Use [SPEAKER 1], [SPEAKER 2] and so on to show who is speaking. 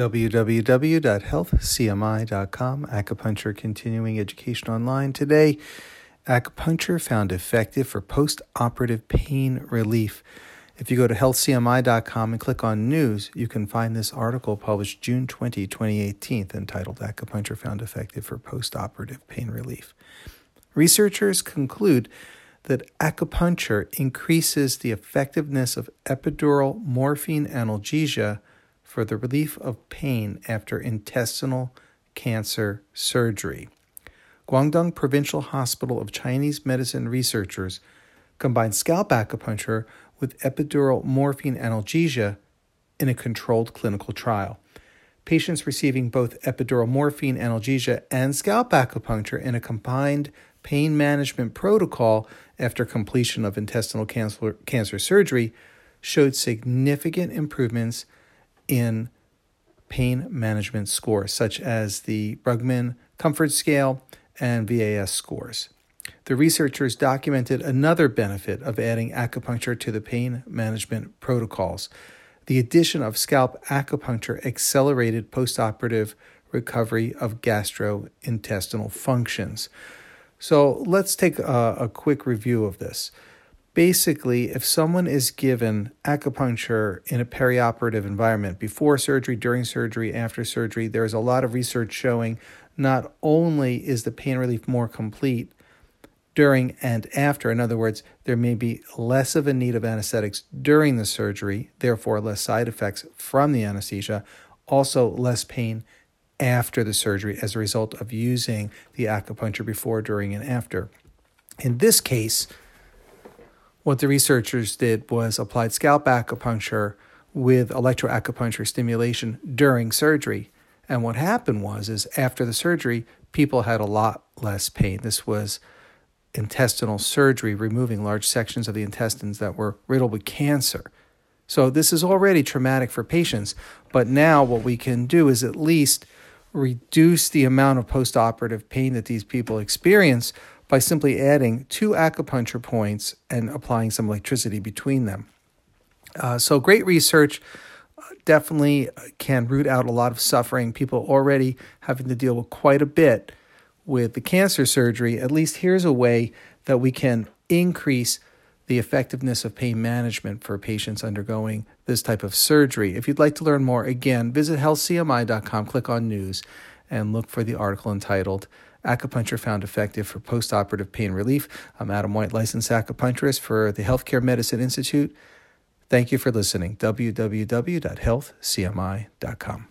[SPEAKER 1] www.healthcmi.com, acupuncture continuing education online. Today, acupuncture found effective for post operative pain relief. If you go to healthcmi.com and click on news, you can find this article published June 20, 2018, entitled Acupuncture Found Effective for Post Operative Pain Relief. Researchers conclude that acupuncture increases the effectiveness of epidural morphine analgesia for the relief of pain after intestinal cancer surgery. Guangdong Provincial Hospital of Chinese Medicine researchers combined scalp acupuncture with epidural morphine analgesia in a controlled clinical trial. Patients receiving both epidural morphine analgesia and scalp acupuncture in a combined pain management protocol after completion of intestinal cancer, surgery showed significant improvements in pain management scores, such as the Bruggemann Comfort Scale and VAS scores. The researchers documented another benefit of adding acupuncture to the pain management protocols. The addition of scalp acupuncture accelerated postoperative recovery of gastrointestinal functions. So let's take a, a quick review of this basically, if someone is given acupuncture in a perioperative environment, before surgery, during surgery, after surgery, there's a lot of research showing not only is the pain relief more complete during and after, in other words, there may be less of a need of anesthetics during the surgery, therefore, less side effects from the anesthesia, also less pain after the surgery as a result of using the acupuncture before, during, and after. In this case, what the researchers did was applied scalp acupuncture with electroacupuncture stimulation during surgery. And what happened was is after the surgery, people had a lot less pain. This was intestinal surgery, removing large sections of the intestines that were riddled with cancer. So this is already traumatic for patients, but now what we can do is at least reduce the amount of postoperative pain that these people experience by simply adding two acupuncture points and applying some electricity between them. Uh, so, great research uh, definitely can root out a lot of suffering. People already having to deal with quite a bit with the cancer surgery. At least here's a way that we can increase the effectiveness of pain management for patients undergoing this type of surgery. If you'd like to learn more, again, visit healthcmi.com, click on news, and look for the article entitled Acupuncture found effective for postoperative pain relief. I'm Adam White, licensed acupuncturist for the Healthcare Medicine Institute. Thank you for listening. www.healthcmi.com.